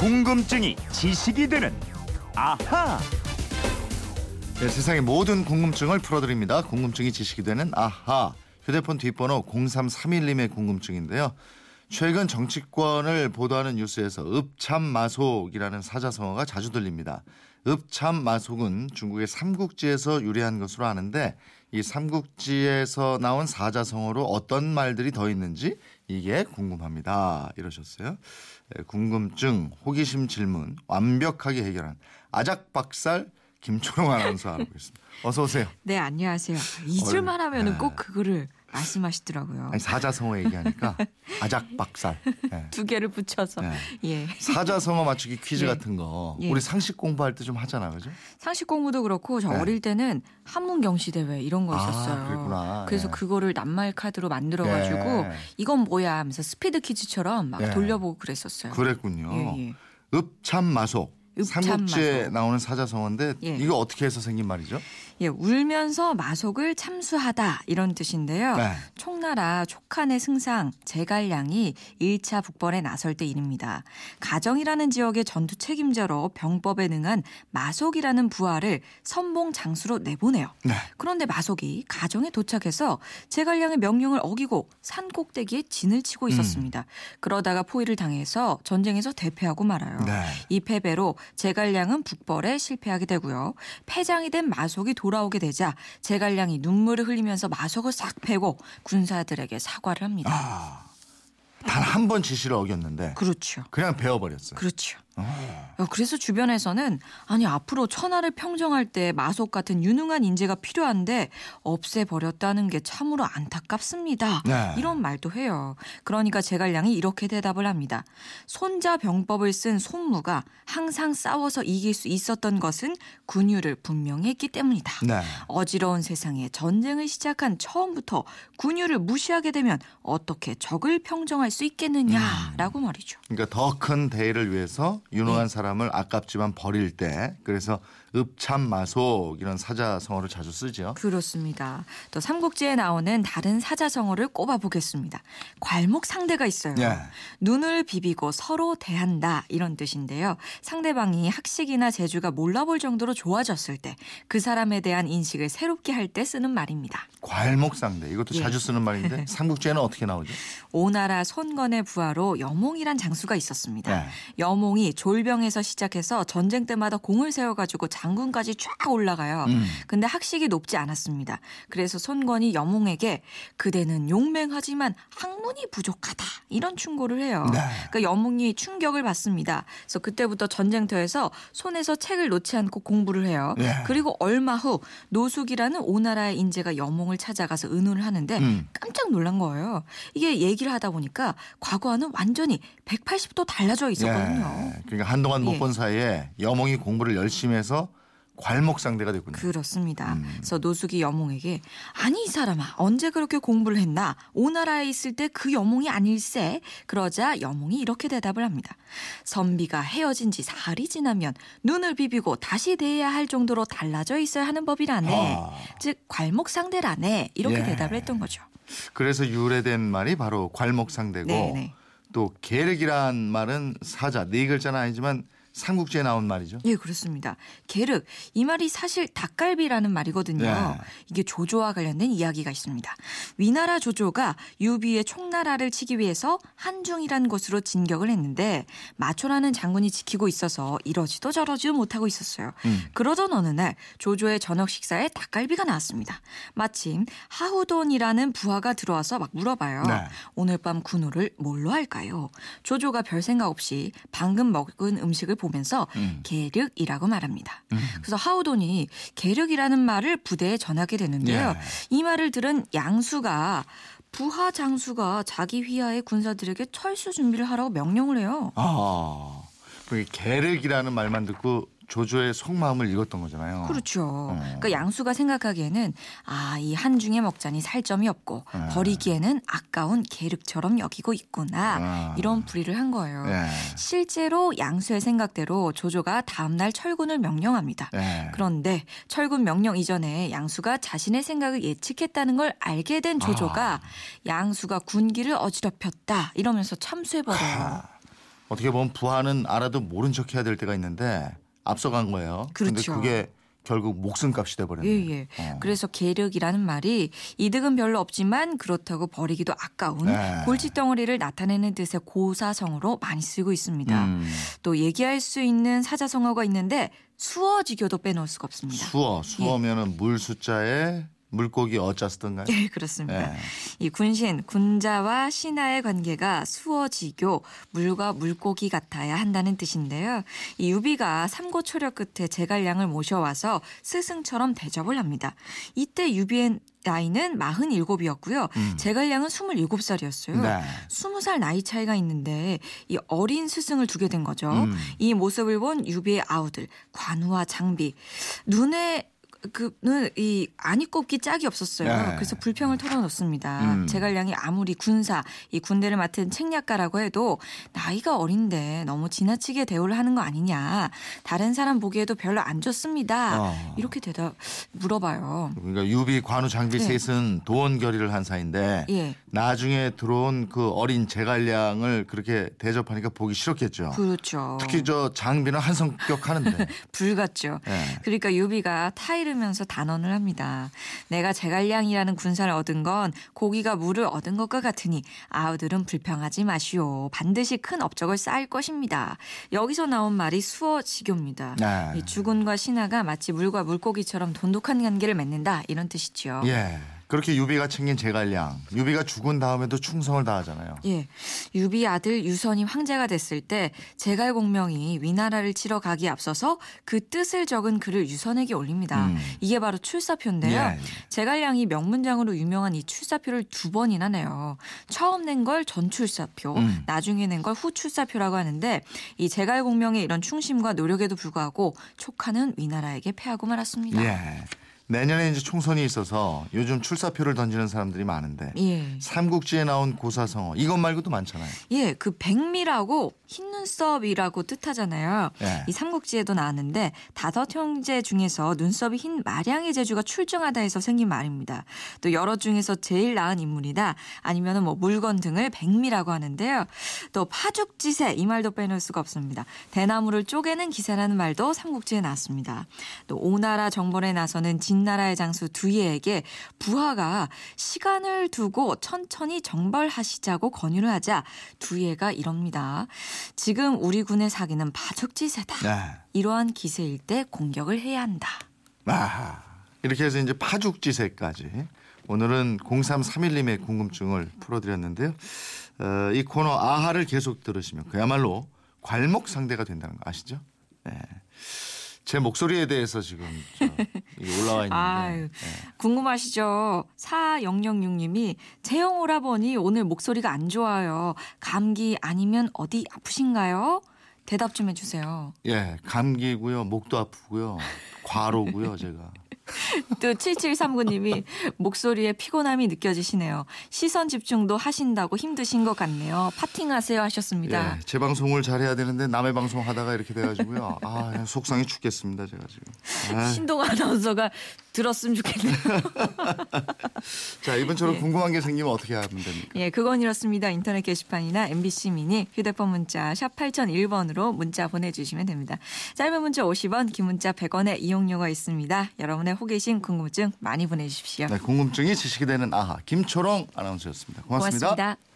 궁금증이 지식이 되는 아하. 네, 세상의 모든 궁금증을 풀어드립니다. 궁금증이 지식이 되는 아하. 휴대폰 뒷번호 0331님의 궁금증인데요. 최근 정치권을 보도하는 뉴스에서 읍참마속이라는 사자성어가 자주 들립니다. 읍참마속은 중국의 삼국지에서 유래한 것으로 아는데 이 삼국지에서 나온 사자성어로 어떤 말들이 더 있는지 이게 궁금합니다. 이러셨어요. 네, 궁금증, 호기심 질문 완벽하게 해결한 아작박살 김초롱 아나운서 알아보겠습니다. 어서 오세요. 네, 안녕하세요. 잊을만 하면은 네. 꼭 그거를 말씀하시더라고요. 아니, 사자성어 얘기하니까 아작박살. 네. 두 개를 붙여서. 네. 예. 사자성어 맞추기 퀴즈 예. 같은 거 예. 우리 상식 공부할 때 좀 하잖아, 그죠? 상식 공부도 그렇고 저 네. 어릴 때는 한문 경시 대회 이런 거 아, 있었어요. 그랬구나. 그래서 예. 그거를 낱말 카드로 만들어 가지고 예. 이건 뭐야 하면서 스피드 퀴즈처럼 막 예. 돌려보고 그랬었어요. 그랬군요. 읍참마속. 삼국지에 나오는 사자성어인데 예. 이거 어떻게 해서 생긴 말이죠? 예, 울면서 마속을 참수하다 이런 뜻인데요. 네. 총나라 촉한의 승상 제갈량이 1차 북벌에 나설 때 일입니다. 가정이라는 지역의 전투 책임자로 병법에 능한 마속이라는 부하를 선봉 장수로 내보내요. 네. 그런데 마속이 가정에 도착해서 제갈량의 명령을 어기고 산 꼭대기에 진을 치고 음. 있었습니다. 그러다가 포위를 당해서 전쟁에서 대패하고 말아요. 네. 이 패배로 제갈량은 북벌에 실패하게 되고요. 패장이 된 마속이 돌아오게 되자 제갈량이 눈물을 흘리면서 마속을 싹 패고 군사들에게 사과를 합니다. 아, 단한 번 지시를 어겼는데 그렇죠. 그냥 배워버렸어요. 그렇죠. 어. 어, 그래서 주변에서는 아니 앞으로 천하를 평정할 때 마속 같은 유능한 인재가 필요한데 없애버렸다는 게 참으로 안타깝습니다. 네. 이런 말도 해요. 그러니까 제갈량이 이렇게 대답을 합니다. 손자 병법을 쓴 손무가 항상 싸워서 이길 수 있었던 것은 군유를 분명히 했기 때문이다. 네. 어지러운 세상에 전쟁을 시작한 처음부터 군유를 무시하게 되면 어떻게 적을 평정할 수 있겠느냐라고 말이죠. 그러니까 더 큰 대의를 위해서 유능한 네. 사람을 아깝지만 버릴 때 그래서 읍참마속 이런 사자성어를 자주 쓰죠. 그렇습니다. 또 삼국지에 나오는 다른 사자성어를 꼽아 보겠습니다. 괄목 상대가 있어요. 예. 눈을 비비고 서로 대한다 이런 뜻인데요. 상대방이 학식이나 재주가 몰라볼 정도로 좋아졌을 때 그 사람에 대한 인식을 새롭게 할 때 쓰는 말입니다. 괄목 상대 이것도 예. 자주 쓰는 말인데 삼국지에는 어떻게 나오죠? 오나라 손건의 부하로 여몽이란 장수가 있었습니다. 네. 여몽이 졸병에서 시작해서 전쟁 때마다 공을 세워가지고 장군까지 쫙 올라가요. 음. 근데 학식이 높지 않았습니다. 그래서 손건이 여몽에게 그대는 용맹하지만 학문이 부족하다 이런 충고를 해요. 네. 그러니까 여몽이 충격을 받습니다. 그래서 그때부터 전쟁터에서 손에서 책을 놓지 않고 공부를 해요. 예. 그리고 얼마 후 노숙이라는 오나라의 인재가 여몽을 찾아가서 의논을 하는데 음. 깜짝 놀란 거예요. 이게 얘기를 하다 보니까 과거와는 완전히 180도 달라져 있었거든요. 예. 그러니까 한동안 못 예. 본 사이에 여몽이 공부를 열심히 해서 괄목 상대가 됐군요. 그렇습니다. 음. 그래서 노숙이 여몽에게 아니 이 사람아 언제 그렇게 공부를 했나 오나라에 있을 때 그 여몽이 아닐세 그러자 여몽이 이렇게 대답을 합니다. 선비가 헤어진 지 사흘이 지나면 눈을 비비고 다시 대해야 할 정도로 달라져 있어야 하는 법이라네. 아. 즉 괄목 상대라네 이렇게 예. 대답을 했던 거죠. 그래서 유래된 말이 바로 괄목 상대고 네네. 또 계륵이란 말은 사자. 네 글자는 아니지만 삼국지에 나온 말이죠. 예, 그렇습니다. 게륵 이 말이 사실 닭갈비라는 말이거든요. 네. 이게 조조와 관련된 이야기가 있습니다. 위나라 조조가 유비의 총나라를 치기 위해서 한중이라는 곳으로 진격을 했는데 마초라는 장군이 지키고 있어서 이러지도 저러지도 못하고 있었어요. 음. 그러던 어느 날 조조의 저녁 식사에 닭갈비가 나왔습니다. 마침 하후돈이라는 부하가 들어와서 막 물어봐요. 네. 오늘 밤 군우를 뭘로 할까요? 조조가 별 생각 없이 방금 먹은 음식을 보면 서 음. 계륵이라고 말합니다. 그래서 하우돈이 계륵이라는 말을 부대에 전하게 되는데요. 예. 이 말을 들은 양수가 부하 장수가 자기 휘하의 군사들에게 철수 준비를 하라고 명령을 해요. 아, 그 계륵이라는 말만 듣고 조조의 속마음을 읽었던 거잖아요. 그렇죠. 어. 그러니까 양수가 생각하기에는 아, 이 한중에 먹자니 살점이 없고 네. 버리기에는 아까운 계륵처럼 여기고 있구나. 아. 이런 불의를 한 거예요. 예. 실제로 양수의 생각대로 조조가 다음날 철군을 명령합니다. 예. 그런데 철군 명령 이전에 양수가 자신의 생각을 예측했다는 걸 알게 된 조조가 아. 양수가 군기를 어지럽혔다 이러면서 참수해버려요. 어떻게 보면 부하는 알아도 모른 척 해야 될 때가 있는데 앞서간 거예요. 근데 그렇죠. 그게 결국 목숨값이 돼 버렸네요. 예, 예. 그래서 계력이라는 말이 이득은 별로 없지만 그렇다고 버리기도 아까운 네. 골칫덩어리를 나타내는 뜻의 고사성어로 많이 쓰고 있습니다. 음, 또 얘기할 수 있는 사자성어가 있는데 수어지교도 빼놓을 수가 없습니다. 수어 수어면은 물 숫자에 물고기 어자 쓰던가요? 예, 그렇습니다. 예. 이 군신, 군자와 신하의 관계가 수어지교, 물과 물고기 같아야 한다는 뜻인데요. 이 유비가 삼고초려 끝에 제갈량을 모셔와서 스승처럼 대접을 합니다. 이때 유비의 나이는 47이었고요. 제갈량은 27살이었어요. 음. 네. 20살 나이 차이가 있는데 이 어린 스승을 두게 된 거죠. 음. 이 모습을 본 유비의 아우들 관우와 장비 눈에 그는 이 안이 꼽기 짝이 없었어요. 네. 그래서 불평을 털어놓습니다. 음. 제갈량이 아무리 군사 이 군대를 맡은 책략가라고 해도 나이가 어린데 너무 지나치게 대우를 하는 거 아니냐. 다른 사람 보기에도 별로 안 좋습니다. 어. 이렇게 대답 물어봐요. 그러니까 유비, 관우, 장비 네. 셋은 도원 결의를 한 사이인데 예. 나중에 들어온 그 어린 제갈량을 그렇게 대접하니까 보기 싫었겠죠. 그렇죠. 특히 저 장비는 한 성격 하는데. 불같죠. 예. 그러니까 유비가 타이 르면서 단언을 합니다. 내가 제갈량이라는 군사를 얻은 건 고기가 물을 얻은 것과 같으니 아우들은 불평하지 마시오. 반드시 큰 업적을 쌓을 것입니다. 여기서 나온 말이 수어지교입니다. 네. 이 주군과 신하가 마치 물과 물고기처럼 돈독한 관계를 맺는다 이런 뜻이죠. 예. 그렇게 유비가 챙긴 제갈량. 유비가 죽은 다음에도 충성을 다하잖아요. 예. 유비 아들 유선이 황제가 됐을 때 제갈공명이 위나라를 치러 가기에 앞서서 그 뜻을 적은 글을 유선에게 올립니다. 음. 이게 바로 출사표인데요. 예. 제갈량이 명문장으로 유명한 이 출사표를 두 번이나 내요. 처음 낸 걸 전출사표, 음. 나중에 낸 걸 후출사표라고 하는데 이 제갈공명의 이런 충심과 노력에도 불구하고 촉하는 위나라에게 패하고 말았습니다. 예. 내년에 이제 총선이 있어서 요즘 출사표를 던지는 사람들이 많은데 예. 삼국지에 나온 고사성어 이것 말고도 많잖아요. 예, 그 백미라고 흰 눈썹이라고 뜻하잖아요. 예. 이 삼국지에도 나왔는데 다섯 형제 중에서 눈썹이 흰 마량의 재주가 출중하다 해서 생긴 말입니다. 또 여러 중에서 제일 나은 인물이다 아니면은 뭐 물건 등을 백미라고 하는데요. 또 파죽지세 이 말도 빼놓을 수가 없습니다. 대나무를 쪼개는 기세라는 말도 삼국지에 나왔습니다. 또 오나라 정벌에 나서는 진 나라의 장수 두예에게 부하가 시간을 두고 천천히 정벌하시자고 권유를 하자 두예가 이럽니다. 지금 우리 군의 사기는 파죽지세다. 네. 이러한 기세일 때 공격을 해야 한다. 아, 이렇게 해서 이제 파죽지세까지 오늘은 0331님의 궁금증을 풀어드렸는데요. 어, 이 코너 아하를 계속 들으시면 그야말로 괄목 상대가 된다는 거 아시죠? 네. 제 목소리에 대해서 지금 저 이게 올라와 있는데 아유, 네. 궁금하시죠? 4006님이 재영 오라버니 오늘 목소리가 안 좋아요. 감기 아니면 어디 아프신가요? 대답 좀 해주세요. 예, 감기고요, 목도 아프고요, 과로고요, 제가. 또 7739님이 목소리에 피곤함이 느껴지시네요. 시선 집중도 하신다고 힘드신 것 같네요. 파팅하세요 하셨습니다. 예, 제 방송을 잘해야 되는데 남의 방송 하다가 이렇게 돼가지고요. 아, 속상해 죽겠습니다, 제가 지금. 아, 신동 아나운서가 들었으면 좋겠네요. 자, 이번처럼 예. 궁금한 게 생기면 어떻게 하면 됩니까? 예, 그건 이렇습니다. 인터넷 게시판이나 MBC 미니 휴대폰 문자 샵 8001번으로 문자 보내주시면 됩니다. 짧은 문자 50원, 긴 문자 100원의 이용료가 있습니다. 여러분의 호기심, 궁금증 많이 보내주십시오. 네, 궁금증이 지식이 되는 아하 김초롱 아나운서였습니다. 고맙습니다. 고맙습니다.